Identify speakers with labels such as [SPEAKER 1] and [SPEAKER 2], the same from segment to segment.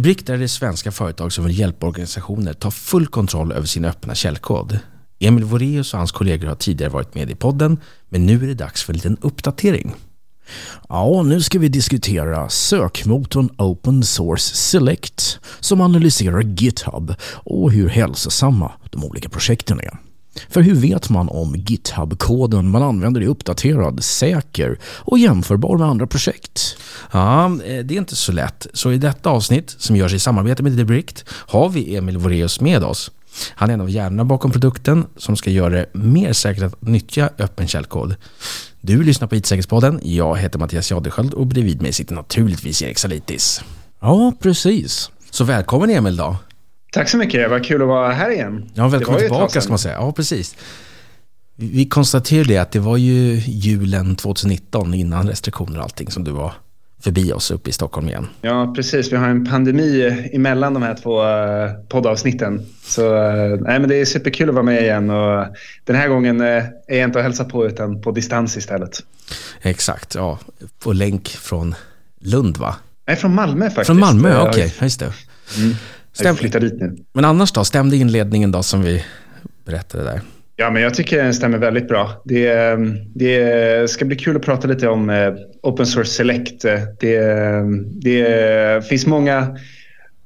[SPEAKER 1] Det riktade det svenska företag som vill hjälpa organisationer ta full kontroll över sin öppna källkod. Emil Voreus och hans kollegor har tidigare varit med i podden, men nu är det dags för en liten uppdatering.
[SPEAKER 2] Ja, nu ska vi diskutera sökmotorn Open Source Select som analyserar GitHub och hur hälsosamma de olika projekten är. För hur vet man om GitHub-koden man använder är uppdaterad, säker och jämförbar med andra projekt?
[SPEAKER 1] Ja, eh, det är inte så lätt. Så i detta avsnitt, som görs i samarbete med Debrict, har vi Emil Voreus med oss. Han är en av hjärnorna bakom produkten som ska göra det mer säkert att nyttja öppen källkod. Du lyssnar på IT-säkerhetspodden. Jag heter Mattias Jadesköld och bredvid mig sitter naturligtvis Erik Salitis.
[SPEAKER 2] Ja, precis.
[SPEAKER 1] Så välkommen Emil då.
[SPEAKER 3] Tack så mycket, vad kul att vara här igen.
[SPEAKER 1] Ja, välkommen tillbaka ska man säga. Ja, precis. Vi konstaterade att det var ju julen 2019 innan restriktioner och allting som du var förbi oss uppe i Stockholm igen.
[SPEAKER 3] Ja, precis. Vi har en pandemi emellan de här två eh, poddavsnitten. Så eh, nej, men det är superkul att vara med igen och den här gången eh, är jag inte att hälsa på utan på distans istället.
[SPEAKER 1] Exakt, ja. På länk från Lund va?
[SPEAKER 3] Nej, från Malmö faktiskt.
[SPEAKER 1] Från Malmö, okej. Okay. Just det.
[SPEAKER 3] Mm. Jag flyttar dit nu.
[SPEAKER 1] Men annars då? Stämde inledningen då som vi berättade där?
[SPEAKER 3] Ja, men jag tycker den stämmer väldigt bra. Det, det ska bli kul att prata lite om eh, Open Source Select. Det, det finns många,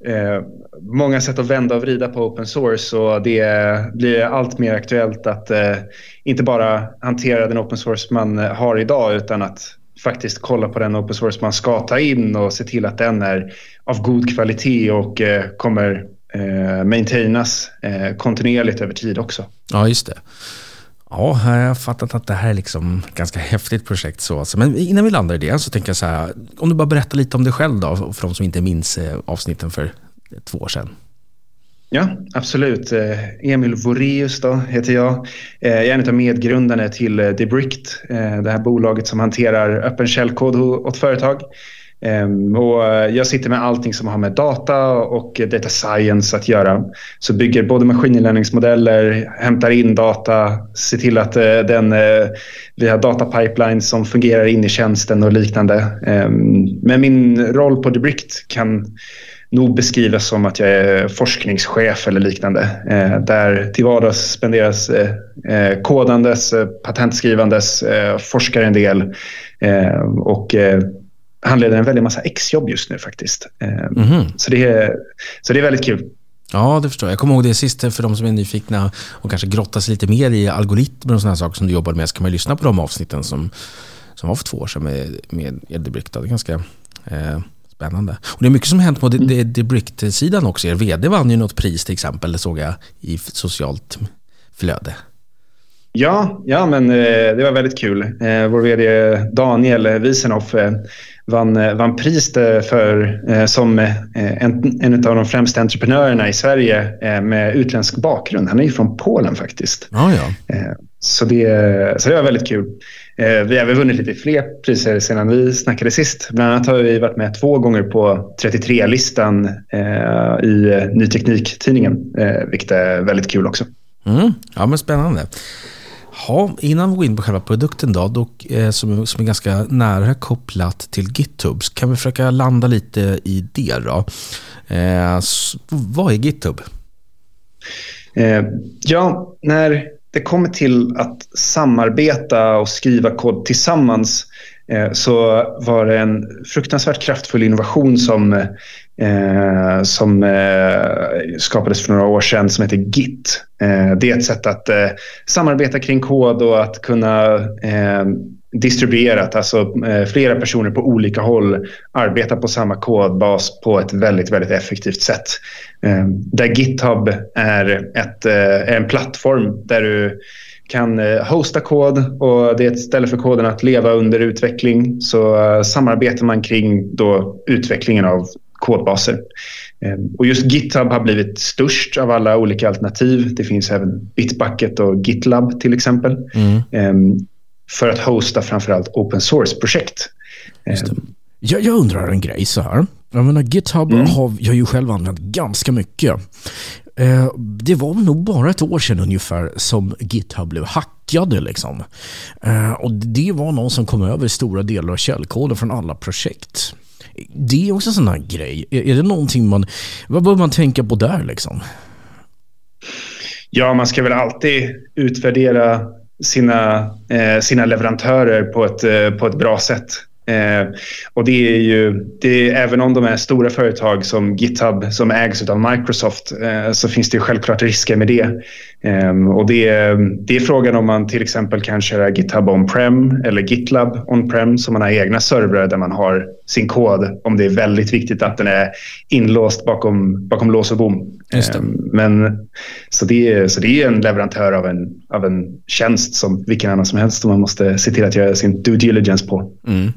[SPEAKER 3] eh, många sätt att vända och vrida på open source och det blir allt mer aktuellt att eh, inte bara hantera den open source man har idag utan att faktiskt kolla på den open source man ska ta in och se till att den är av god kvalitet och eh, kommer eh, maintainas eh, kontinuerligt över tid också.
[SPEAKER 1] Ja, just det. Ja, jag har fattat att det här är liksom ett ganska häftigt projekt. Så. Alltså. Men innan vi landar i det så tänker jag så här, om du bara berättar lite om dig själv då, för de som inte minns eh, avsnitten för två år sedan.
[SPEAKER 3] Ja, absolut. Eh, Emil Voreus då heter jag. Eh, jag är en av medgrundarna till eh, Debrict, det här bolaget som hanterar öppen källkod åt företag. Ehm, och jag sitter med allting som har med data och data science att göra. Så bygger både maskininlärningsmodeller, hämtar in data, ser till att den, vi har datapipelines som fungerar in i tjänsten och liknande. Ehm, men min roll på Debrict kan nog beskrivas som att jag är forskningschef eller liknande. Eh, där till vardags spenderas kodandes, patentskrivandes, forskar en del och handleder en väldig massa exjobb just nu faktiskt. Mm. Så, det är, så det är väldigt kul.
[SPEAKER 1] Ja, det förstår jag. Jag kommer ihåg det sist för de som är nyfikna och kanske grottar sig lite mer i algoritmer och sådana saker som du jobbade med så kan man lyssna på de avsnitten som, som var för två år sedan med, med Edebrick. Det är ganska eh, spännande. Och det är mycket som hänt på mm. Debrict-sidan också. Er vd vann ju något pris till exempel, det såg jag i socialt flöde.
[SPEAKER 3] Ja, ja men eh, det var väldigt kul. Eh, vår vd Daniel Wiesenhoff eh, vann, vann pris för, som en, en av de främsta entreprenörerna i Sverige med utländsk bakgrund. Han är ju från Polen faktiskt.
[SPEAKER 1] Ah, ja.
[SPEAKER 3] så, det, så det var väldigt kul. Vi har även vunnit lite fler priser sedan vi snackade sist. Bland annat har vi varit med två gånger på 33-listan i Ny Teknik-tidningen, vilket är väldigt kul också.
[SPEAKER 1] Mm. Ja, men spännande. Ja, innan vi går in på själva produkten då, dock, eh, som, som är ganska nära kopplat till GitHub, så kan vi försöka landa lite i det då. Eh, vad är GitHub?
[SPEAKER 3] Eh, ja, när det kommer till att samarbeta och skriva kod tillsammans eh, så var det en fruktansvärt kraftfull innovation som eh, eh, som eh, skapades för några år sedan som heter Git. Eh, det är ett sätt att eh, samarbeta kring kod och att kunna eh, distribuerat, alltså eh, flera personer på olika håll arbetar på samma kodbas på ett väldigt, väldigt effektivt sätt. Eh, där GitHub är ett, eh, en plattform där du kan eh, hosta kod och det är ett ställe för koden att leva under utveckling. Så samarbetar man kring då utvecklingen av kodbaser. Ehm, och just GitHub har blivit störst av alla olika alternativ. Det finns även Bitbucket och GitLab till exempel. Mm. Ehm, för att hosta framförallt open source-projekt.
[SPEAKER 2] Ehm, jag, jag, undrar en grej så här. Jag menar, GitHub mm. har jag ju själv använt ganska mycket. Det var nog bara ett år sedan ungefär som GitHub blev hackade. Liksom. Och det var någon som kom över stora delar av källkoden från alla projekt. Det är också en sån här grej. Är, det någonting man... Vad bör man tänka på där liksom?
[SPEAKER 3] Ja, man ska väl alltid utvärdera sina, eh, sina leverantörer på ett, eh, på ett bra sätt. Eh, och det är ju, det är, även om de är stora företag som GitHub som ägs av Microsoft eh, så finns det självklart risker med det. Eh, och det, det är frågan om man till exempel kan köra GitHub on-prem eller GitLab on-prem som man har egna servrar där man har sin kod om det är väldigt viktigt att den är inlåst bakom, bakom lås och bom. Ehm, men, så, det, så det är en leverantör av en, av en tjänst som vilken annan som helst som man måste se till att göra sin due diligence på.
[SPEAKER 1] Mm.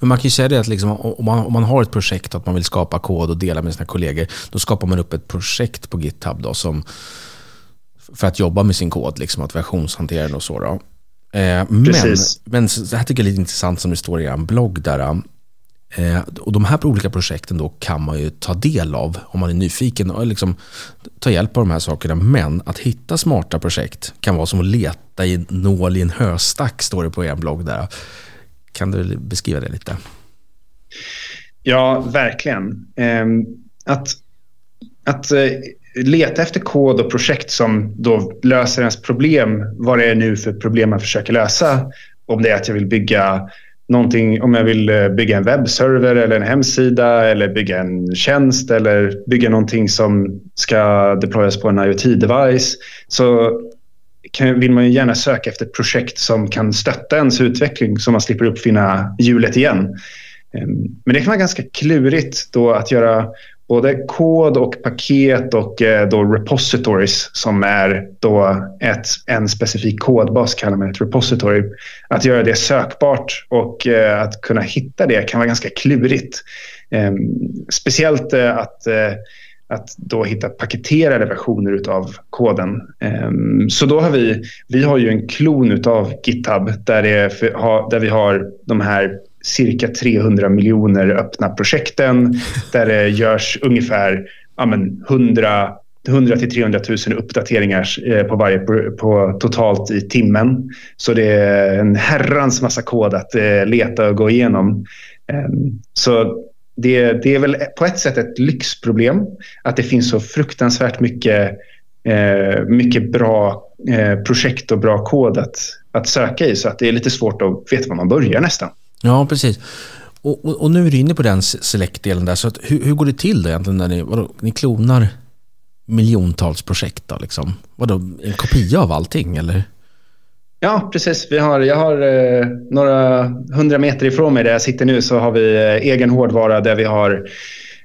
[SPEAKER 1] Men man kan ju säga det att liksom, om, man, om man har ett projekt att man vill skapa kod och dela med sina kollegor, då skapar man upp ett projekt på GitHub då, som, för att jobba med sin kod, liksom, att versionshantera den och så. Då. Eh, men, men det här tycker jag är lite intressant som det står i er blogg där. Eh, och de här olika projekten då kan man ju ta del av om man är nyfiken och liksom ta hjälp av de här sakerna. Men att hitta smarta projekt kan vara som att leta i en nål i en höstack, står det på er blogg där. Kan du beskriva det lite?
[SPEAKER 3] Ja, verkligen. Ehm, att, att eh, leta efter kod och projekt som då löser ens problem, vad det är nu för problem man försöker lösa. Om det är att jag vill bygga någonting, om jag vill eh, bygga en webbserver eller en hemsida eller bygga en tjänst eller bygga någonting som ska deployas på en IoT-device så kan, vill man ju gärna söka efter projekt som kan stötta ens utveckling så man slipper uppfinna hjulet igen. Ehm, men det kan vara ganska klurigt då att göra både kod och paket och eh, då repositories som är då ett, en specifik kodbas kallar man ett repository. Att göra det sökbart och eh, att kunna hitta det kan vara ganska klurigt. Ehm, speciellt eh, att eh, att då hitta paketerade versioner av koden. Ehm, så då har vi, vi har ju en klon av GitHub där, det, där vi har de här cirka 300 miljoner öppna projekten där det görs ungefär ja, men 100 100 till 300 000 uppdateringar eh, på varje på, totalt i timmen. Så det är en herrans massa kod att eh, leta och gå igenom. Ehm, så det, det är väl på ett sätt ett lyxproblem att det finns så fruktansvärt mycket, eh, mycket bra projekt och bra kod att, att söka i så att det är lite svårt att veta var man börjar nästan.
[SPEAKER 1] Ja, precis. Och, och, och, nu är du inne på den select-delen där. Så att, hur, hur, går det till då egentligen när ni, vadå, ni klonar miljontals projekt? Då, liksom? Vadå, en kopia av allting eller?
[SPEAKER 3] Ja, precis. Vi har, jag har eh, några hundra meter ifrån mig där jag sitter nu så har vi eh, egen hårdvara där vi har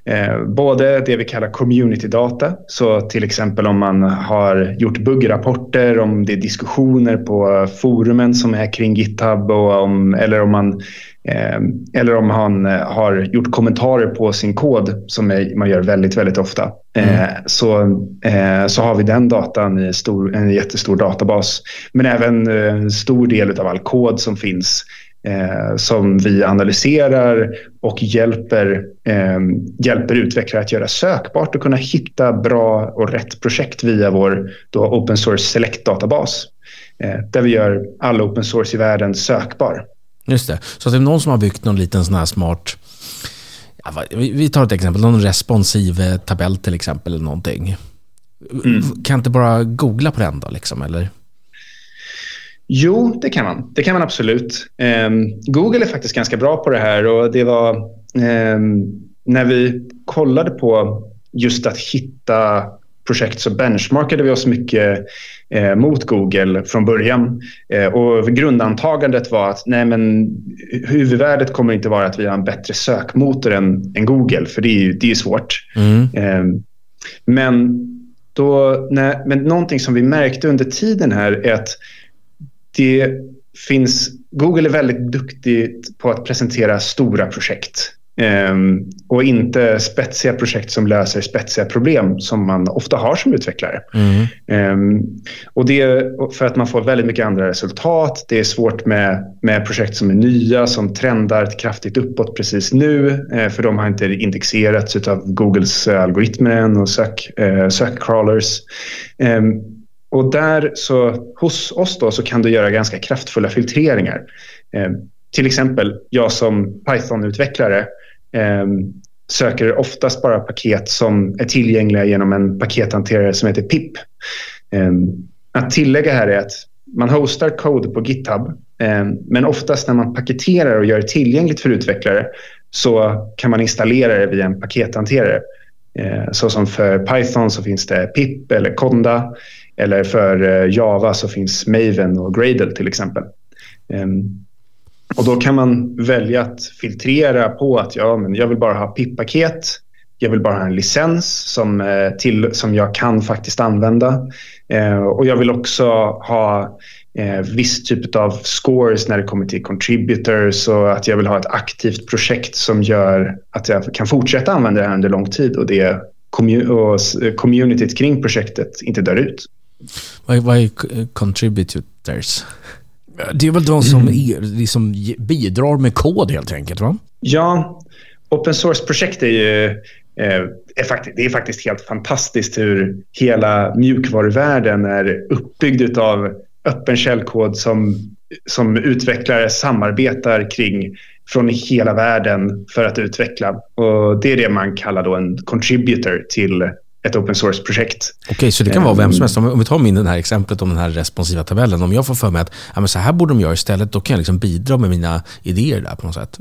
[SPEAKER 3] Eh, både det vi kallar community data, så till exempel om man har gjort buggrapporter, om det är diskussioner på forumen som är kring GitHub och om, eller om man eh, eller om han eh, har gjort kommentarer på sin kod som är, man gör väldigt, väldigt ofta. Mm. så, så har vi den datan i stor, en jättestor databas. Men även en stor del av all kod som finns eh, som vi analyserar och hjälper, eh, hjälper utvecklare att göra sökbart och kunna hitta bra och rätt projekt via vår då open source select-databas. Eh, där vi gör all open source i världen sökbar.
[SPEAKER 1] Just det. Så att det är någon som har byggt någon liten sån här smart vi tar ett exempel, någon responsiv eh, tabell till exempel eller någonting. Mm. Kan inte bara googla på den då liksom, eller?
[SPEAKER 3] Jo, det kan man. Det kan man absolut. Um, Google är faktiskt ganska bra på det här och det var um, när vi kollade på just att hitta projekt så benchmarkade vi oss mycket eh, mot Google från början. Eh, och grundantagandet var att nej, men, huvudvärdet kommer inte vara att vi har en bättre sökmotor än, än Google, för det är, det är svårt. Mm. Eh, men, då, nej, men någonting som vi märkte under tiden här är att det finns, Google är väldigt duktigt på att presentera stora projekt. Um, och inte spetsiga projekt som löser spetsiga problem som man ofta har som utvecklare. Mm. Um, och det är för att man får väldigt mycket andra resultat. Det är svårt med, med projekt som är nya, som trendar kraftigt uppåt precis nu. Uh, för de har inte indexerats av Googles algoritmer än och sök, uh, sökcrawlers. Um, och där så, hos oss då, så kan du göra ganska kraftfulla filtreringar. Eh, till exempel, jag som Python-utvecklare eh, söker oftast bara paket som är tillgängliga genom en pakethanterare som heter PIP. Eh, att tillägga här är att man hostar kod på GitHub eh, men oftast när man paketerar och gör det tillgängligt för utvecklare så kan man installera det via en pakethanterare. Eh, så som för Python så finns det pip eller Conda. Eller för eh, Java så finns Maven och Gradle till exempel. Ehm, och då kan man välja att filtrera på att ja, men jag vill bara ha pip-paket. Jag vill bara ha en licens som, eh, till, som jag kan faktiskt använda. Ehm, och jag vill också ha eh, viss typ av scores när det kommer till contributors och att jag vill ha ett aktivt projekt som gör att jag kan fortsätta använda det här under lång tid och det och communityt kring projektet inte dör ut.
[SPEAKER 1] Vad är, är contributors?
[SPEAKER 2] Det är väl de som mm. är, liksom bidrar med kod helt enkelt va?
[SPEAKER 3] Ja, open source-projekt är ju eh, är faktiskt, det är faktiskt helt fantastiskt hur hela mjukvaruvärlden är uppbyggd av öppen källkod som, som utvecklare samarbetar kring från hela världen för att utveckla. Och det är det man kallar då en contributor till ett open source-projekt.
[SPEAKER 1] Okej, så det kan vara vem som helst. Om vi tar min det här exemplet om den här responsiva tabellen. Om jag får för mig att ja, men så här borde de göra istället, då kan jag liksom bidra med mina idéer där på något sätt.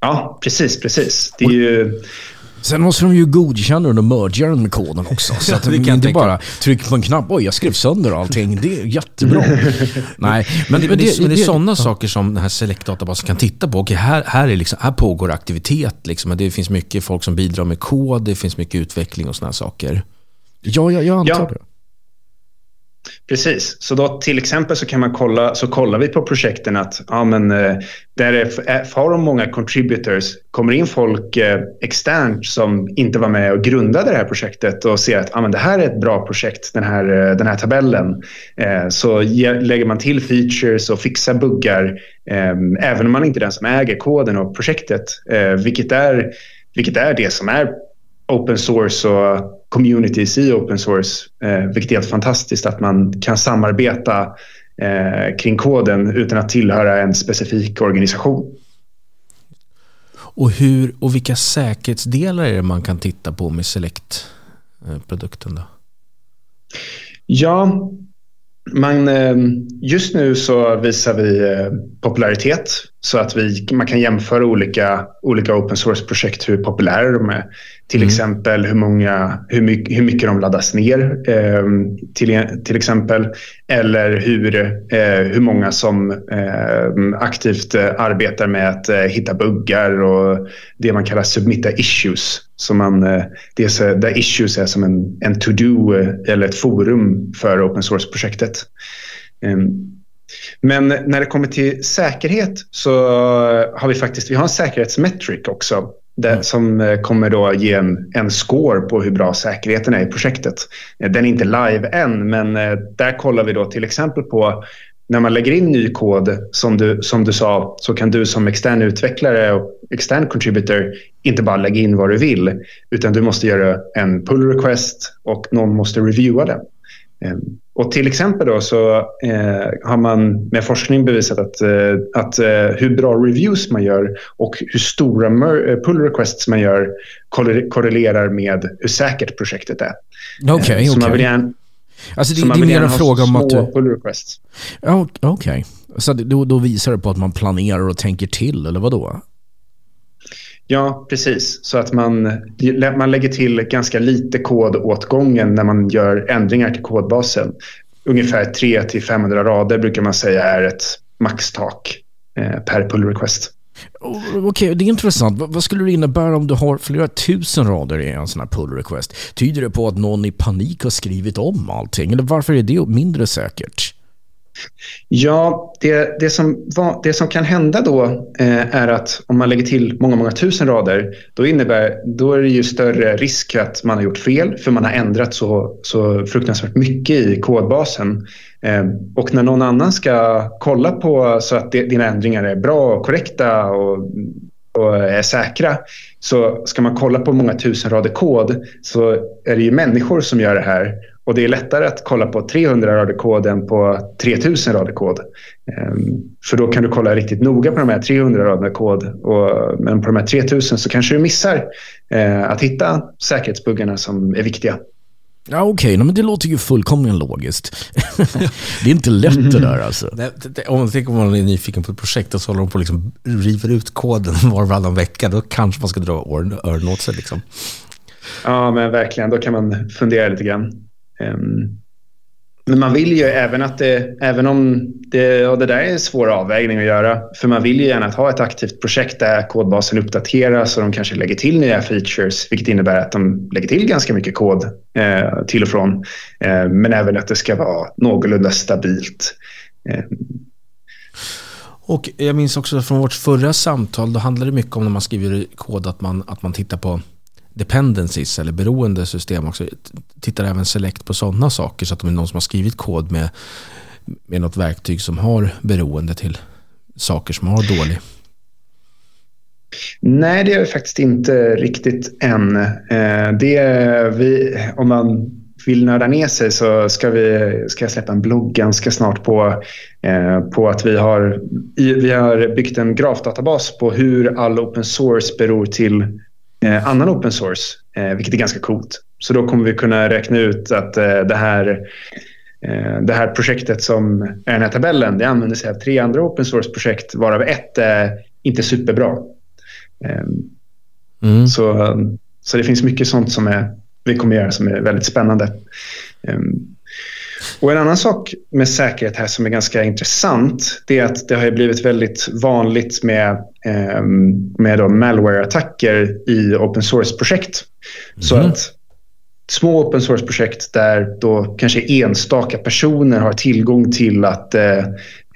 [SPEAKER 3] Ja, precis, precis. Det är ju,
[SPEAKER 2] Sen måste de ju godkänna den och merga den med koden också. Så att de inte bara trycker på en knapp. Oj, jag skrev sönder allting. Det är jättebra.
[SPEAKER 1] Nej, men, men, det, det, men det är sådana ja. saker som den här Select-databasen kan titta på. Okej, här, här, är liksom, här pågår aktivitet. Liksom. Det finns mycket folk som bidrar med kod. Det finns mycket utveckling och sådana saker.
[SPEAKER 2] Ja, jag, jag antar ja. det.
[SPEAKER 3] Precis, så då till exempel så kan man kolla, så kollar vi på projekten att ja, men, eh, där är, har de många contributors, kommer in folk eh, externt som inte var med och grundade det här projektet och ser att ja, men det här är ett bra projekt, den här, eh, den här tabellen. Eh, så ge, lägger man till features och fixar buggar, eh, även om man inte är den som äger koden och projektet, eh, vilket, är, vilket är det som är open source och communities i open source, eh, vilket är helt fantastiskt att man kan samarbeta eh, kring koden utan att tillhöra en specifik organisation.
[SPEAKER 1] Och, hur, och vilka säkerhetsdelar är det man kan titta på med Select-produkten? Då?
[SPEAKER 3] Ja, man, eh, just nu så visar vi eh, popularitet så att vi, man kan jämföra olika, olika open source-projekt, hur populära de är. Till mm. exempel hur, många, hur, mycket, hur mycket de laddas ner eh, till, till exempel. Eller hur, eh, hur många som eh, aktivt eh, arbetar med att eh, hitta buggar och det man kallar submitta issues. Som man, eh, det är så, där issues är som en, en to-do eller ett forum för open source-projektet. Ehm, men när det kommer till säkerhet så har vi faktiskt vi har en säkerhetsmetric också det, mm. som eh, kommer då ge en, en score på hur bra säkerheten är i projektet. Eh, den är inte live än, men eh, där kollar vi då till exempel på när man lägger in ny kod, som du, som du sa, så kan du som extern utvecklare och extern contributor inte bara lägga in vad du vill, utan du måste göra en pull request och någon måste reviewa den. Och till exempel då så eh, har man med forskning bevisat att, eh, att eh, hur bra reviews man gör och hur stora eh, pull requests man gör korrelerar med hur säkert projektet är.
[SPEAKER 2] Okej, okay, okej. Okay. Alltså det, det är mer en fråga om att du...
[SPEAKER 3] pull requests.
[SPEAKER 2] Okej. Okay. Så då, då visar det på att man planerar och tänker till, eller vad då?
[SPEAKER 3] Ja, precis. Så att man, man lägger till ganska lite kod åt gången när man gör ändringar till kodbasen. Ungefär 300-500 rader brukar man säga är ett maxtak eh, per pull request.
[SPEAKER 2] Okej, okay, det är intressant. Vad skulle det innebära om du har flera tusen rader i en sån här pull request? Tyder det på att någon i panik har skrivit om allting? Eller varför är det mindre säkert?
[SPEAKER 3] Ja, det, det, som, det som kan hända då eh, är att om man lägger till många, många tusen rader, då, innebär, då är det ju större risk att man har gjort fel, för man har ändrat så, så fruktansvärt mycket i kodbasen. Eh, och när någon annan ska kolla på så att det, dina ändringar är bra och korrekta och, och är säkra, så ska man kolla på många tusen rader kod så är det ju människor som gör det här och det är lättare att kolla på 300 rader kod än på 3000 rader kod. För då kan du kolla riktigt noga på de här 300 raderna kod. Och, men på de här 3000 så kanske du missar eh, att hitta säkerhetsbuggarna som är viktiga.
[SPEAKER 2] Ja, Okej, okay. men det låter ju fullkomligen logiskt. det är inte lätt det där alltså.
[SPEAKER 1] Det, det, om man tänker om man är nyfiken på ett projekt och så håller de på att liksom river ut koden var och varannan vecka, då kanske man ska dra öronen åt sig. Liksom.
[SPEAKER 3] Ja, men verkligen. Då kan man fundera lite grann. Ehm, men man vill ju även att det, även om det, och det där är en svår avvägning att göra, för man vill ju gärna ha ett aktivt projekt där kodbasen uppdateras och de kanske lägger till nya features, vilket innebär att de lägger till ganska mycket kod eh, till och från. Eh, men även att det ska vara någorlunda stabilt. Eh.
[SPEAKER 1] Och jag minns också från vårt förra samtal, då handlade det mycket om när man skriver kod att man, att man tittar på dependencies eller beroendesystem också. Tittar även Select på sådana saker så att det är någon som har skrivit kod med, med något verktyg som har beroende till saker som har dålig.
[SPEAKER 3] Nej, det är vi faktiskt inte riktigt än. Eh, det vi, om man vill nörda ner sig så ska, vi, ska jag släppa en blogg ganska snart på, eh, på att vi har, vi har byggt en grafdatabas på hur all open source beror till eh, annan open source, eh, vilket är ganska coolt. Så då kommer vi kunna räkna ut att eh, det, här, det här projektet som är den här tabellen, det använder sig av tre andra open source-projekt varav ett är inte superbra. Ehm, mm. Så, så det finns mycket sånt som är, vi kommer göra som är väldigt spännande. Och en annan sak med säkerhet här som är ganska intressant det är att det har blivit väldigt vanligt med, eh, med malware-attacker i open source-projekt. Mm. Så mhm. att små open source-projekt där då kanske enstaka personer har tillgång till att, eh,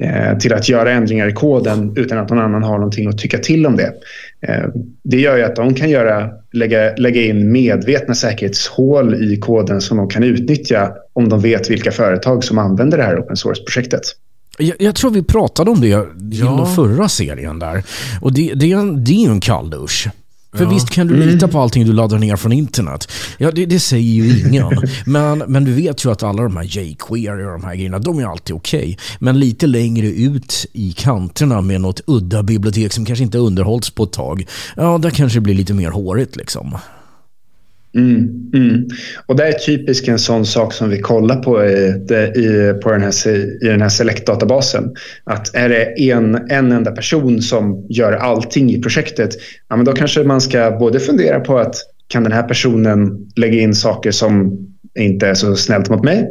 [SPEAKER 3] eh, till att göra ändringar i koden utan att någon annan har någonting att tycka till om det. Eh, det gör ju att de kan göra, lägga, lägga in medvetna säkerhetshål i koden som de kan utnyttja om de vet vilka företag som använder det här open source-projektet.
[SPEAKER 2] Jag, jag, tror vi pratade om det ja. i den förra serien där. Och det, det, det är ju en kalldusch. För ja. visst kan du lita på allting du laddar ner från internet? Ja, det, det säger ju ingen. men, men du vet ju att alla de här jQuery och de här grejerna, de är alltid okej. Okay. Men lite längre ut i kanterna med något udda bibliotek som kanske inte underhållits på ett tag, ja, där kanske det blir lite mer hårigt liksom.
[SPEAKER 3] Mm, mm. Och det är typiskt en sån sak som vi kollar på i, i, på den här, i den här Select-databasen. Att är det en, en enda person som gör allting i projektet, ja, men då kanske man ska både fundera på att kan den här personen lägga in saker som inte är så snällt mot mig?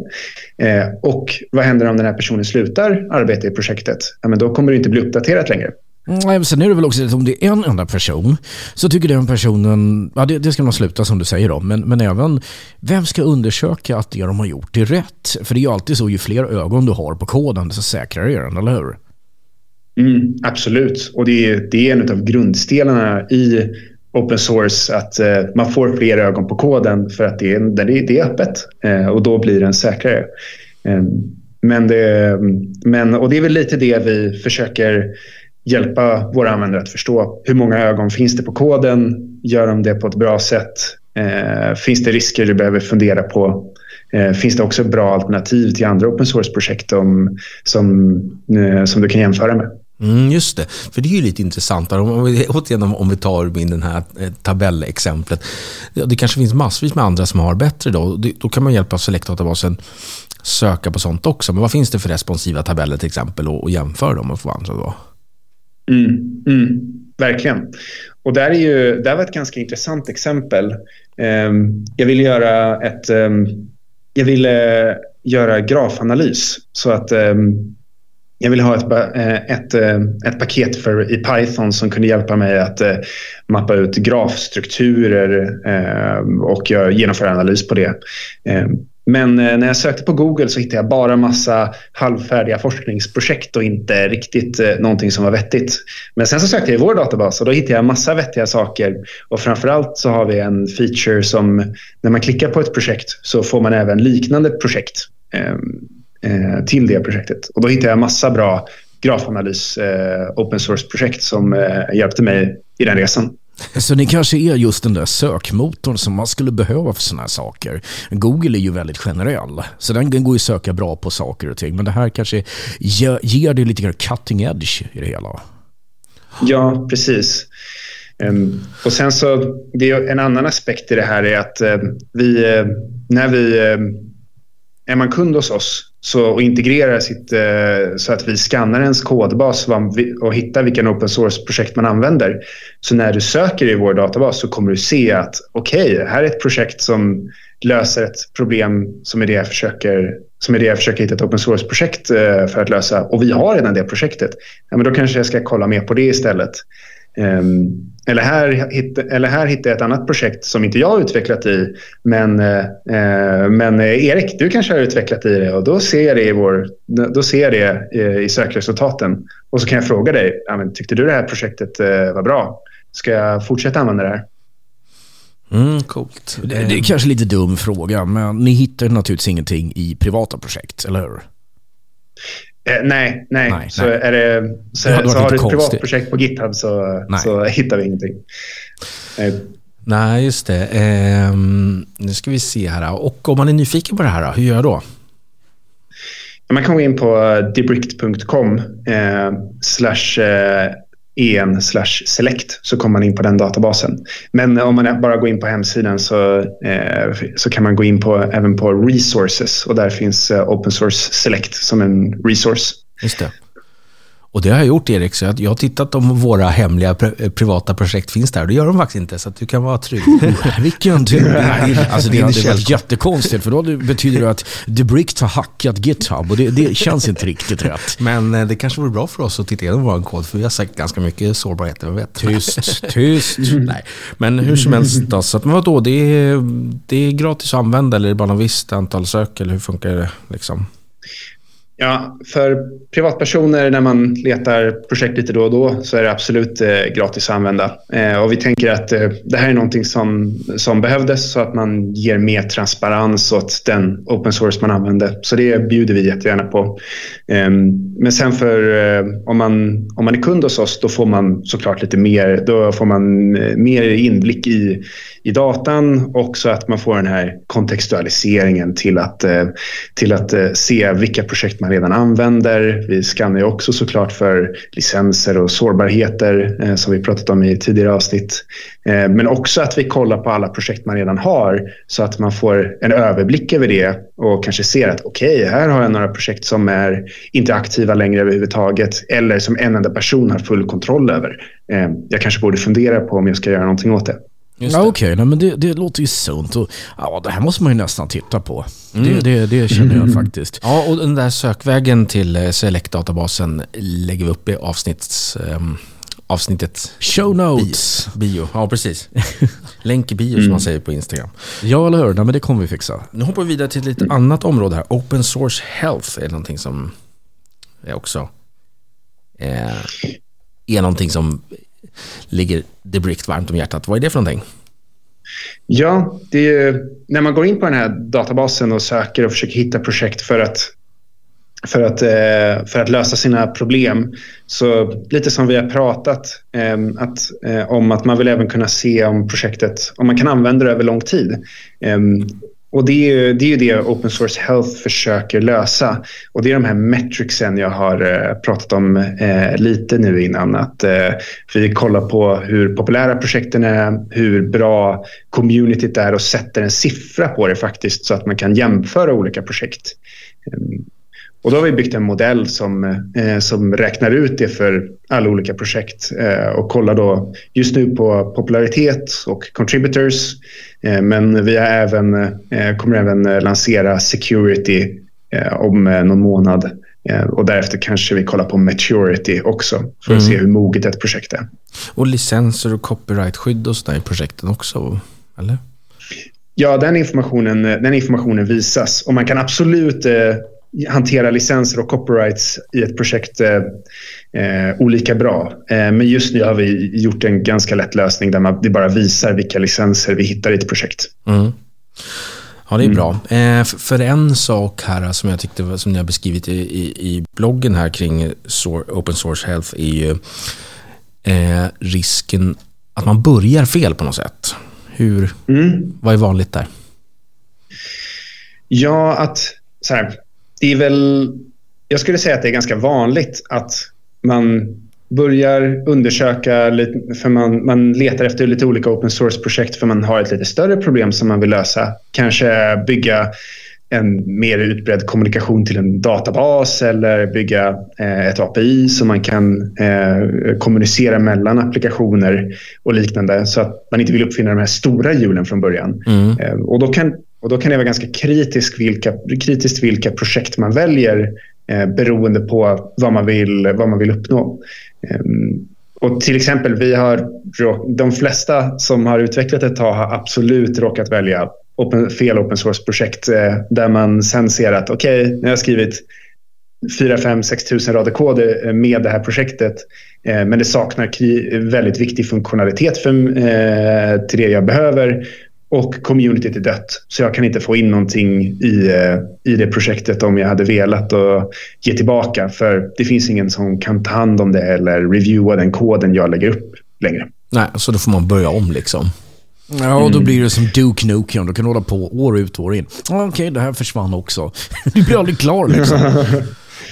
[SPEAKER 3] Eh, och vad händer om den här personen slutar arbeta i projektet? Ja, men då kommer det inte bli uppdaterat längre.
[SPEAKER 2] Mm, eh, sen är det väl också att om det är en enda person så tycker den personen, ja det, det ska man sluta som du säger då, men, men även vem ska undersöka att det de har gjort är rätt? För det är ju alltid så, ju fler ögon du har på koden desto säkrare är den, eller hur?
[SPEAKER 3] Mm, absolut, och det är, det är en av grundstenarna i open source att eh, man får fler ögon på koden för att det är, det är, det är öppet eh, och då blir den säkrare. Eh, men det, men, och det är väl lite det vi försöker hjälpa våra användare att förstå hur många ögon finns det på koden? Gör de det på ett bra sätt? Eh, finns det risker du behöver fundera på? Eh, finns det också bra alternativ till andra open source-projekt som, som, eh, som du kan jämföra med?
[SPEAKER 1] Mm, just det, för det är ju lite intressant. Om vi, återigen om vi tar in den här eh, tabellexemplet. Det, det kanske finns massvis med andra som har bättre då. Då kan man hjälpa Select-databasen söka på sånt också. Men vad finns det för responsiva tabeller till exempel och, och jämföra dem och få andra då?
[SPEAKER 3] Mm, mm, verkligen. Och där, är ju, där var ett ganska intressant exempel. Ehm, jag ville göra ett... Ehm, jag ville göra grafanalys. Så att ehm, jag ville ha ett, eh, ett, eh, ett paket för, i Python som kunde hjälpa mig att eh, mappa ut grafstrukturer och genomföra analys på det. Men eh, när jag sökte på Google så hittade jag bara massa halvfärdiga forskningsprojekt och inte riktigt eh, någonting som var vettigt. Men sen så sökte jag i vår databas och då hittade jag massa vettiga saker. Och framförallt så har vi en feature som när man klickar på ett projekt så får man även liknande projekt ehm, eh, till det projektet. Och då hittade jag massa bra grafanalys eh, open source-projekt som eh, hjälpte mig i den resan.
[SPEAKER 2] Så ni kanske är just den där sökmotorn som man skulle behöva för sådana här saker. Google är ju väldigt generell, så den går ju att söka bra på saker och ting. Men det här kanske ger, ger det lite cutting edge i det hela.
[SPEAKER 3] Ja, precis. Ehm, och sen så, det är en annan aspekt i det här är att ehm, vi, eh, när vi, ehm, är man kund hos oss så, och integrerar sitt, eh, så att vi skannar ens kodbas och hittar vilken open source-projekt man använder. Så när du söker i vår databas så kommer du se att okej, okay, här är ett projekt som löser ett problem som är det jag försöker, som är det jag försöker hitta ett open source-projekt eh, för att lösa och vi har redan det projektet. Ja, men då kanske jag ska kolla mer på det istället. Um, eller, här, eller här hittar jag ett annat projekt som inte jag har utvecklat i. Men, eh, men Erik, du kanske har utvecklat i det och då ser jag det i, vår, då ser jag det i, sökresultaten. Och så kan jag fråga dig, tyckte du det här projektet eh, var bra? Ska jag fortsätta använda det här?
[SPEAKER 1] Mm, coolt.
[SPEAKER 2] Det, det är kanske lite dum fråga, men ni hittar naturligtvis ingenting i privata projekt, eller hur?
[SPEAKER 3] Eh, nej, nej, nej. Så, nej. Är det, så, det så har du ett konstigt. privat projekt på GitHub så, så hittar vi ingenting.
[SPEAKER 1] Nej. Nej, just det. Eh, nu ska vi se här. Och om man är nyfiken på det här, hur gör jag då?
[SPEAKER 3] Man kan gå in på debrict.com eh, slash eh, en slash select så kommer man in på den databasen. Men om man bara går in på hemsidan så, eh, så kan man gå in på, även på resources och där finns eh, open source select som en resource.
[SPEAKER 1] Just det. Och det har jag gjort Erik, så jag har tittat om våra hemliga privata projekt finns där. Det gör de faktiskt inte, så att du kan vara trygg.
[SPEAKER 2] Vilken tur. Alltså det hade varit jättekonstigt, för då betyder det att Debrict har hackat GitHub och det, det känns inte riktigt rätt.
[SPEAKER 1] Men eh, det kanske vore bra för oss att titta igenom vår kod, för vi har säkert ganska mycket sårbarheter, vem vet.
[SPEAKER 2] Tyst, tyst.
[SPEAKER 1] Nej. Men hur som helst, då, så att, men vadå, det är, det är gratis att använda eller är det bara något visst antal sök, eller hur funkar det? Liksom?
[SPEAKER 3] Ja, för privatpersoner när man letar projekt lite då och då så är det absolut eh, gratis att använda. Eh, och vi tänker att eh, det här är någonting som, som behövdes så att man ger mer transparens åt den open source man använder. Så det bjuder vi jättegärna på. Ehm, men sen för eh, om, man, om man är kund hos oss då får man såklart lite mer, då får man eh, mer inblick i, i datan och så att man får den här kontextualiseringen till att, eh, till att eh, se vilka projekt man redan använder. Vi skannar ju också såklart för licenser och sårbarheter eh, som vi pratat om i tidigare avsnitt. Eh, men också att vi kollar på alla projekt man redan har så att man får en överblick över det och kanske ser att okej, okay, här har jag några projekt som är inte aktiva längre överhuvudtaget eller som en enda person har full kontroll över. Eh, jag kanske borde fundera på om jag ska göra någonting åt det.
[SPEAKER 2] Ja, Okej, okay. men det, det, låter ju sunt. Och, ja, det här måste man ju nästan titta på. Mm. Det, det, det, känner jag faktiskt.
[SPEAKER 1] Ja, och den där sökvägen till eh, Select-databasen lägger vi upp i avsnitts, um, avsnittet.
[SPEAKER 2] Show notes.
[SPEAKER 1] Bio. bio. Ja, precis. Länk i bio mm. som man säger på Instagram.
[SPEAKER 2] Ja, eller hur? Nej, men det kommer vi fixa.
[SPEAKER 1] Nu hoppar vi vidare till ett lite mm. annat område här. Open source health är någonting som är också eh, är någonting som ligger Debrict varmt om hjärtat. Vad är det för någonting?
[SPEAKER 3] Ja, det är, när man går in på den här databasen och söker och försöker hitta projekt för att för att, eh, för att lösa sina problem. Så lite som vi har pratat ehm, att, eh, om att man vill även kunna se om projektet, om man kan använda det över lång tid. Ehm, och det är, ju, det är ju det Open Source Health försöker lösa. Och det är de här metricsen jag har eh, pratat om eh, lite nu innan. Att eh, vi kollar på hur populära projekten är, hur bra communityt är och sätter en siffra på det faktiskt så att man kan jämföra olika projekt. Ehm, och då har vi byggt en modell som, eh, som räknar ut det för alla olika projekt eh, och kollar då just nu på popularitet och contributors. Eh, men vi har även, eh, kommer även lansera security eh, om eh, någon månad. och därefter kanske vi kollar på maturity också för att mm. se hur moget ett projekt är.
[SPEAKER 1] Och licenser och copyrightskydd och sådär i projekten också, eller?
[SPEAKER 3] Ja, den informationen, den informationen visas och man kan absolut hantera licenser och copyrights i ett projekt eh, eh, olika bra. Eh, men just nu har vi gjort en ganska lätt lösning där man, det bara visar vilka licenser vi hittar i ett projekt.
[SPEAKER 1] Mm. Ja, det är mm. bra. Eh, för en sak här som jag tyckte som ni har beskrivit i, i, i bloggen här kring Open Source Health är ju eh, risken att man börjar fel på något sätt. Hur, mm. Vad är vanligt där?
[SPEAKER 3] Ja, att så här, det är väl... Jag skulle säga att det är ganska vanligt att man börjar undersöka, lite, för man, man letar efter lite olika open source-projekt för man har ett lite större problem som man vill lösa. Kanske bygga en mer utbredd kommunikation till en databas eller bygga eh, ett API så man kan eh, kommunicera mellan applikationer och liknande så att man inte vill uppfinna de här stora hjulen från början. Mm. Eh, och, då kan, och då kan det vara ganska kritiskt vilka, kritiskt vilka projekt man väljer eh, beroende på vad man vill, vad man vill uppnå. Eh, och till exempel, vi har, de flesta som har utvecklat ett tag har absolut råkat välja open, fel open source-projekt eh, där man sen ser att okej, okay, nu har jag skrivit 4, 5, 6 tusen rader kod eh, med det här projektet. Eh, men det saknar väldigt viktig funktionalitet för, eh, till det jag behöver och communityt är dött. Så jag kan inte få in någonting i, i det projektet om jag hade velat och ge tillbaka. För det finns ingen som kan ta hand om det eller reviewa den koden jag lägger upp längre.
[SPEAKER 1] Nej, så då får man börja om liksom.
[SPEAKER 2] Ja, och då mm. blir det som Duke Nukem. Du kan hålla på år ut och år in. Okej, okay, det här försvann också. du blir aldrig klar liksom.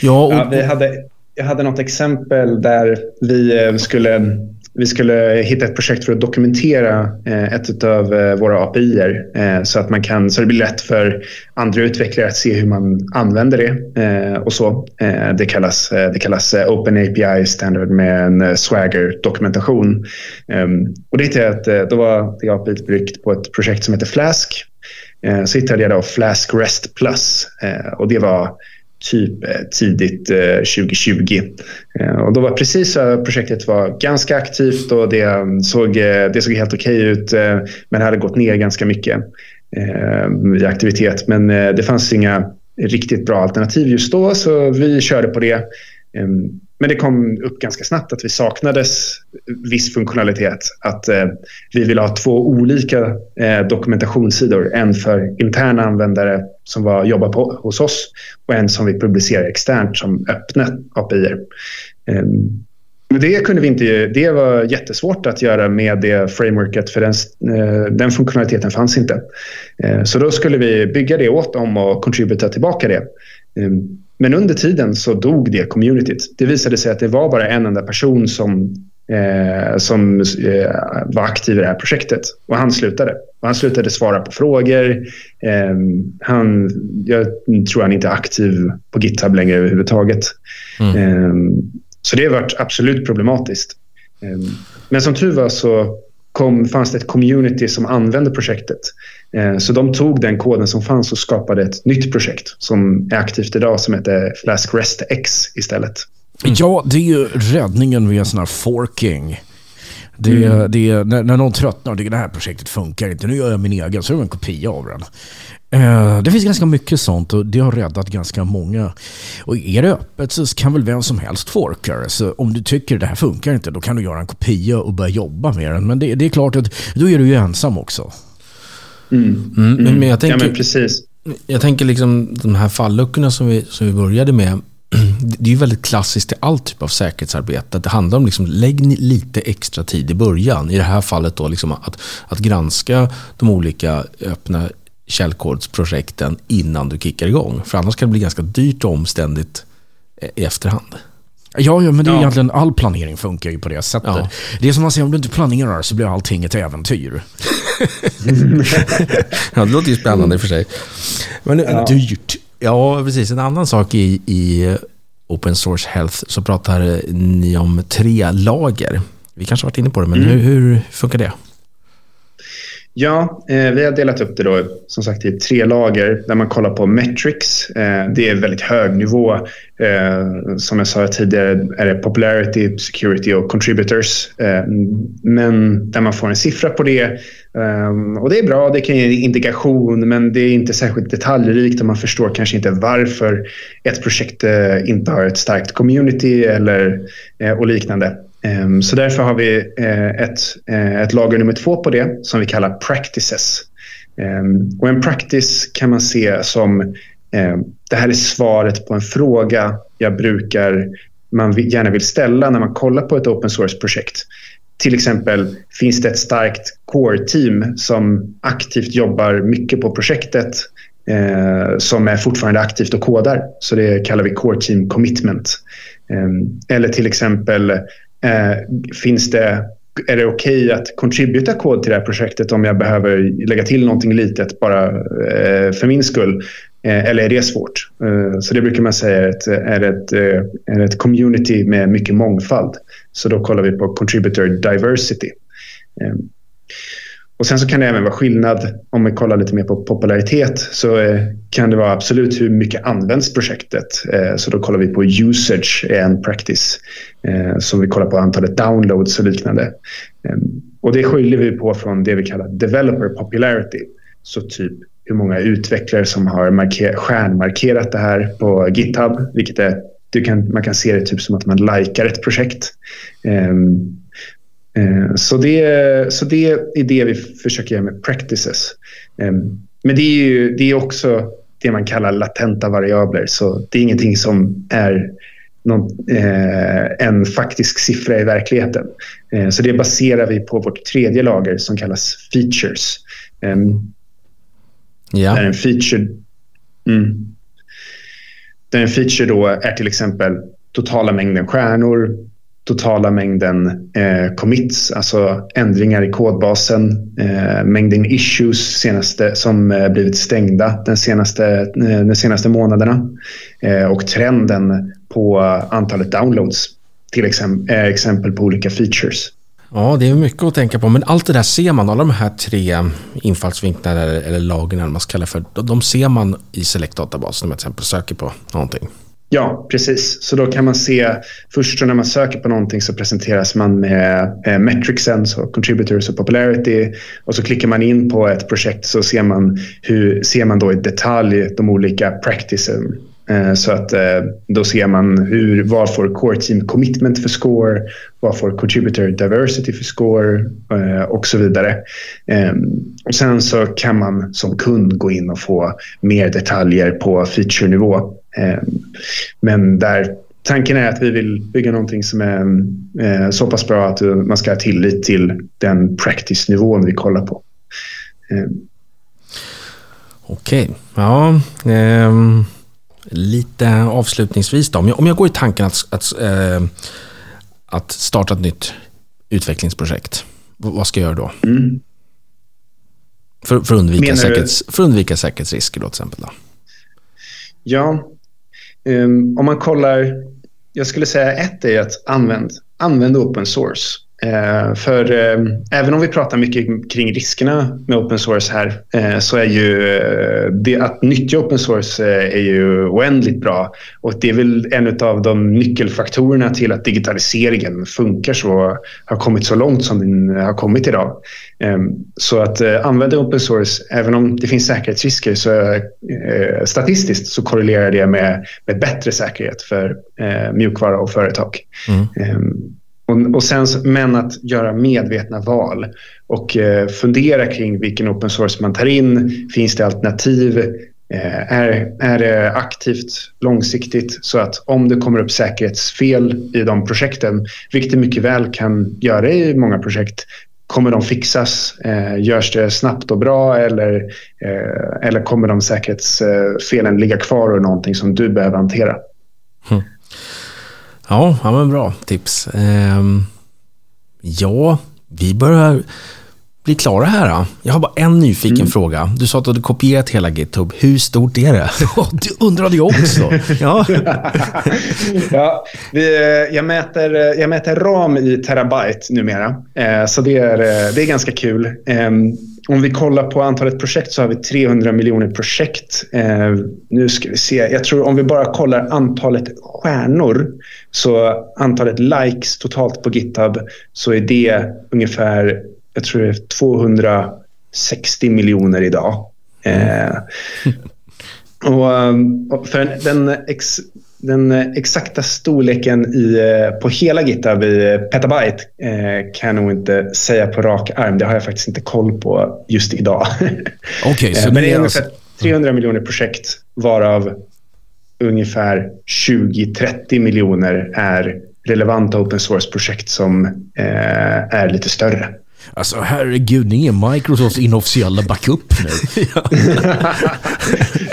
[SPEAKER 3] ja, och... ja, vi hade, jag hade något exempel där vi eh, skulle vi skulle hitta ett projekt för att dokumentera eh, ett av eh, våra API eh, så att man kan, så det blir lätt för andra utvecklare att se hur man använder det och så. Det kallas, det kallas Open API Standard med en Swagger-dokumentation. Ehm, och det hittade jag att då var det API byggt på ett projekt som heter Flask. Så hittade jag då Flask REST Plus och det var typ eh, tidigt eh, 2020. Eh, och då var precis så projektet var ganska aktivt och det såg, det såg helt okej okay ut men det hade gått ner ganska mycket i aktivitet. Men det fanns inga riktigt bra alternativ just då så vi körde på det. Ehm, men det kom upp ganska snabbt att vi saknades viss funktionalitet. Att eh, vi ville ha två olika eh, dokumentationssidor. En för interna användare som var, jobbar på, hos oss och en som vi publicerar externt som öppna API. Eh, men det kunde vi inte, det var jättesvårt att göra med det frameworket för den, eh, den funktionaliteten fanns inte. Ehm, så då skulle vi bygga det åt dem och contributa tillbaka det. Ehm, men under tiden så dog det communityt. Det visade sig att det var bara en enda person som, eh, som eh, var aktiv i det här projektet. Och han slutade. Han slutade svara på frågor. Eh, han, jag tror han inte är aktiv på GitHub längre överhuvudtaget. Mm. Eh, så det har varit absolut problematiskt. Eh, men som tur var så kom, fanns det ett community som använde projektet. Eh, så de tog den koden som fanns och skapade ett nytt projekt som är aktivt idag som heter Flask REST X istället.
[SPEAKER 2] Mm. Ja, det är ju räddningen vid en sån här forking. Det, mm. det, när, när någon tröttnar och tycker det här projektet funkar inte, nu gör jag min egen, så är det en kopia av den. Eh, det finns ganska mycket sånt och det har räddat ganska många. Och är det öppet så kan väl vem som helst forka Så om du tycker det här funkar inte, då kan du göra en kopia och börja jobba med den. Men det, det är klart att då är du ju ensam också.
[SPEAKER 3] Mm. Mm. Men, men, jag tänker, ja, men precis.
[SPEAKER 1] Jag tänker liksom de här falluckorna som vi, som vi började med. Det är ju väldigt klassiskt i all typ av säkerhetsarbete. Det handlar om liksom, lägg lite extra tid i början. I det här fallet då liksom att, att granska de olika öppna källkodsprojekten innan du kickar igång. För annars kan det bli ganska dyrt och omständigt i efterhand.
[SPEAKER 2] Ja, ja men det är ja. egentligen all planering funkar ju på det sättet. Ja. Det är som man säger, om du inte planerar så blir allting ett äventyr.
[SPEAKER 1] ja, det låter ju spännande i och för sig. Men ja. dyrt. Ja, precis. En annan sak i, i Open Source Health så pratar ni om tre lager. Vi kanske varit inne på det, men mm. hur, hur funkar det?
[SPEAKER 3] Ja, eh, vi har delat upp det då, som sagt i tre lager där man kollar på metrics. Eh, det är väldigt hög nivå. Eh, som jag sa tidigare är det popularity, security och contributors. Eh, men där man får en siffra på det. Eh, och det är bra, det kan ge indikation men det är inte särskilt detaljrikt och man förstår kanske inte varför ett projekt eh, inte har ett starkt community eller, eh, och liknande. Ehm, så därför har vi eh, ett, eh, ett lager nummer två på det som vi kallar practices. Ehm, och en practice kan man se som eh, det här är svaret på en fråga jag brukar man gärna vill ställa när man kollar på ett open source-projekt. till exempel finns det ett starkt core-team som aktivt jobbar mycket på projektet eh, som är fortfarande aktivt och kodar. Så det kallar vi core team commitment. Eh, eller till exempel eh, finns det är det okej okay att contributa kod till det här projektet om jag behöver lägga till någonting litet bara eh, för min skull? Eh, eller är det svårt? Eh, så det brukar man säga är ett, är, ett, eh, är ett community med mycket mångfald. Så då kollar vi på contributor diversity. Och Sen så kan det även vara skillnad om vi kollar lite mer på popularitet så eh, kan det vara absolut hur mycket används projektet. Eh, så då kollar vi på usage eh, and practice som vi kollar på antalet downloads och liknande. Ehm, och det skiljer vi på från det vi kallar developer popularity. Så typ hur många utvecklare som har marker- stjärnmarkerat det här på GitHub, vilket är kan, man kan se det typ som att man likar ett projekt. Um, så det, så det är det vi försöker göra med practices. Eh, men det är, ju, det är också det man kallar latenta variabler. Så det är ingenting som är någon, eh, en faktisk siffra i verkligheten. så det baserar vi på vårt tredje lager som kallas features. ja. Där en feature, mm, där en feature då är till exempel totala mängden stjärnor, totala mängden eh, commits, alltså ändringar i kodbasen, eh, mängden issues senaste, som eh, blivit stängda den senaste, eh, de senaste månaderna eh, och trenden på antalet downloads till exempel, eh, exempel på olika features.
[SPEAKER 1] Ja, det är mycket att tänka på, men allt det där ser man, alla de här tre infallsvinklarna eller, eller vad man ska kalla för, de ser man i Select-databasen om man till exempel söker på någonting.
[SPEAKER 3] Ja, precis. Så då kan man se, först när man söker på någonting så presenteras man med eh, metricsen, så contributors och popularity. Och så klickar man in på ett projekt så ser man, hur, ser man då i detalj de olika practicen. Eh, så att eh, då ser man hur, vad får core team commitment för score, vad får contributor diversity för score eh, och så vidare. Eh, och sen så kan man som kund gå in och få mer detaljer på feature-nivå. Eh, men där tanken är att vi vill bygga någonting som är eh, så pass bra att man ska ha tillit till den practice-nivån vi kollar på.
[SPEAKER 1] Eh. Okej, ja. Eh, lite avslutningsvis då. Om jag, om jag går i tanken att, att, eh, att starta ett nytt utvecklingsprojekt. Vad ska jag göra då? Mm. För, för, undvika säkerhets, för undvika säkerhetsrisker då till exempel? Då.
[SPEAKER 3] Ja, Um, om man kollar, jag skulle säga ett är att använd, använd open source. Uh, för uh, även om vi pratar mycket kring riskerna med open source här uh, så är ju det att nyttja open source är ju oändligt bra. Och det är väl en av de nyckelfaktorerna till att digitaliseringen funkar så, har kommit så långt som den har kommit idag. Um, så att använda open source, även om det finns säkerhetsrisker, så statistiskt så korrelerar det med, med bättre säkerhet för mjukvara och företag. Mm. Och, och sen, men att göra medvetna val och eh, fundera kring vilken open source man tar in. Finns det alternativ? Eh, är, är det aktivt långsiktigt så att om det kommer upp säkerhetsfel i de projekten, vilket det mycket väl kan göra i många projekt, kommer de fixas? Eh, görs det snabbt och bra eller, eh, eller kommer de säkerhetsfelen ligga kvar och någonting som du behöver hantera? Mm.
[SPEAKER 1] Ja, ja men bra tips. Ehm, ja, vi börjar bli klara här. Då. Jag har bara en nyfiken mm. fråga. Du sa att du hade kopierat hela GitHub. Hur stort är det?
[SPEAKER 2] det undrade jag också.
[SPEAKER 3] ja. ja, vi, jag, mäter, jag mäter ram i terabyte numera. Eh, så det är, det är ganska kul. Eh, om vi kollar på antalet projekt så har vi 300 miljoner projekt. Eh, nu ska vi se. Jag tror om vi bara kollar antalet stjärnor så antalet likes totalt på GitHub så är det ungefär jag tror det är 260 miljoner idag. Eh, och, för den, ex, den exakta storleken i, eh, på hela GitHub i petabyte eh, kan jag nog inte säga på rak arm. Det har jag faktiskt inte koll på just idag.
[SPEAKER 1] Okay,
[SPEAKER 3] så eh, Men det är ungefär 300 miljoner projekt varav ungefär 20-30 miljoner är relevanta open source-projekt som eh, är lite större.
[SPEAKER 2] Alltså herregud, ni är Microsofts inofficiella backup nu.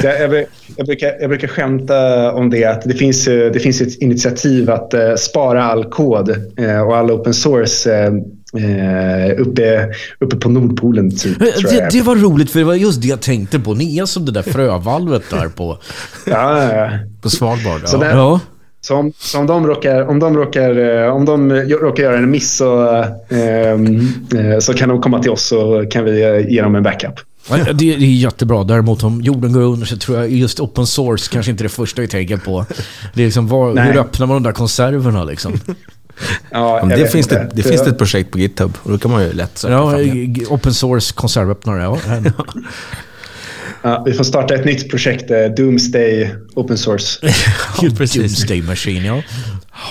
[SPEAKER 3] jag, jag, jag, brukar, jag brukar skämta om det att det finns, det finns ett initiativ att uh, spara all kod uh, och all open source uh, uppe, uppe på Nordpolen. Typ,
[SPEAKER 2] det, det, var roligt för det var just det jag tänkte på. Ni är som det där frövalvet där på,
[SPEAKER 3] ja, ja.
[SPEAKER 1] på Svalbard.
[SPEAKER 3] Ja. Där, ja. Så om, så om, de råkar, om, de råkar, om de råkar göra en miss så, eh, så kan de komma till oss så kan vi ge dem en backup.
[SPEAKER 2] Ja, det, är jättebra. Däremot om jorden går under så tror jag just open source kanske inte är det första vi tänker på. Det är liksom, var, hur öppnar man de där konserverna liksom?
[SPEAKER 1] Ja, det, finns det, det, finns det ett projekt på GitHub och då kan man ju lätt
[SPEAKER 2] söka Ja, open source konservöppnare. Ja.
[SPEAKER 3] Ja, vi får starta ett nytt projekt, eh, Doomsday Open Source.
[SPEAKER 2] ja, Doomsday Machine, ja.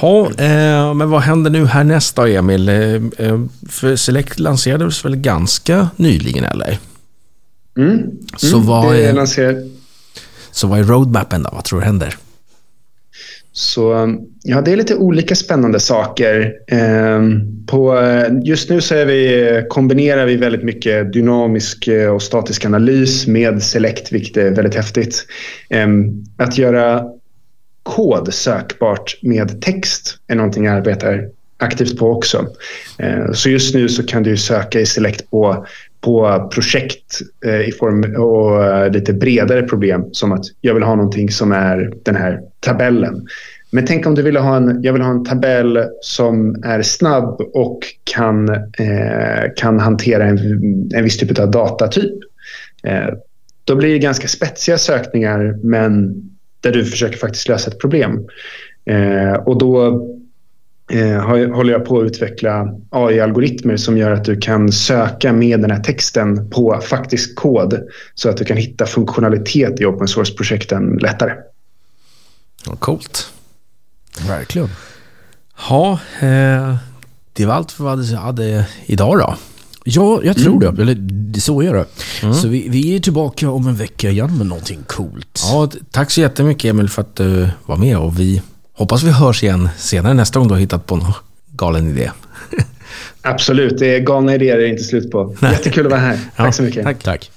[SPEAKER 1] Ja, eh, men vad händer nu härnäst då, Emil? Eh, eh, för Select lanserades väl ganska nyligen, eller?
[SPEAKER 3] Mm. Så, mm, vad är, lanserat.
[SPEAKER 1] så vad är roadmappen då? Vad tror du händer?
[SPEAKER 3] Så um, ja, det är lite olika spännande saker. Ehm, på, eh, just nu så är vi, kombinerar vi väldigt mycket dynamisk eh, och statisk analys med Select, vilket är väldigt häftigt. Ehm, att göra kod sökbart med text är någonting jag arbetar aktivt på också. Ehm, så just nu så kan du söka i Select på på projekt eh, i form och eh, lite bredare problem som att jag vill ha någonting som är den här tabellen. Men tänk om du vill ha en, jag vill ha en tabell som är snabb och kan, eh, kan hantera en, en viss typ av datatyp. Eh, då blir det ganska spetsiga sökningar men där du försöker faktiskt lösa ett problem. Eh, och då håller jag på att utveckla AI-algoritmer som gör att du kan söka med den här texten på faktisk kod så att du kan hitta funktionalitet i open source-projekten lättare.
[SPEAKER 1] Coolt.
[SPEAKER 2] Verkligen.
[SPEAKER 1] Ja, eh, det var allt för vad vi hade idag då.
[SPEAKER 2] Ja, jag tror mm. det. Eller så är det. Mm. Så vi, vi är tillbaka om en vecka igen med någonting coolt.
[SPEAKER 1] Ja, tack så jättemycket Emil för att du var med och vi hoppas vi hörs igen senare nästa gång du har hittat på någon galen idé.
[SPEAKER 3] Absolut, det är galna idéer det är inte slut på. Nej. Jättekul att vara här. Tack ja, så mycket.
[SPEAKER 1] Tack. tack.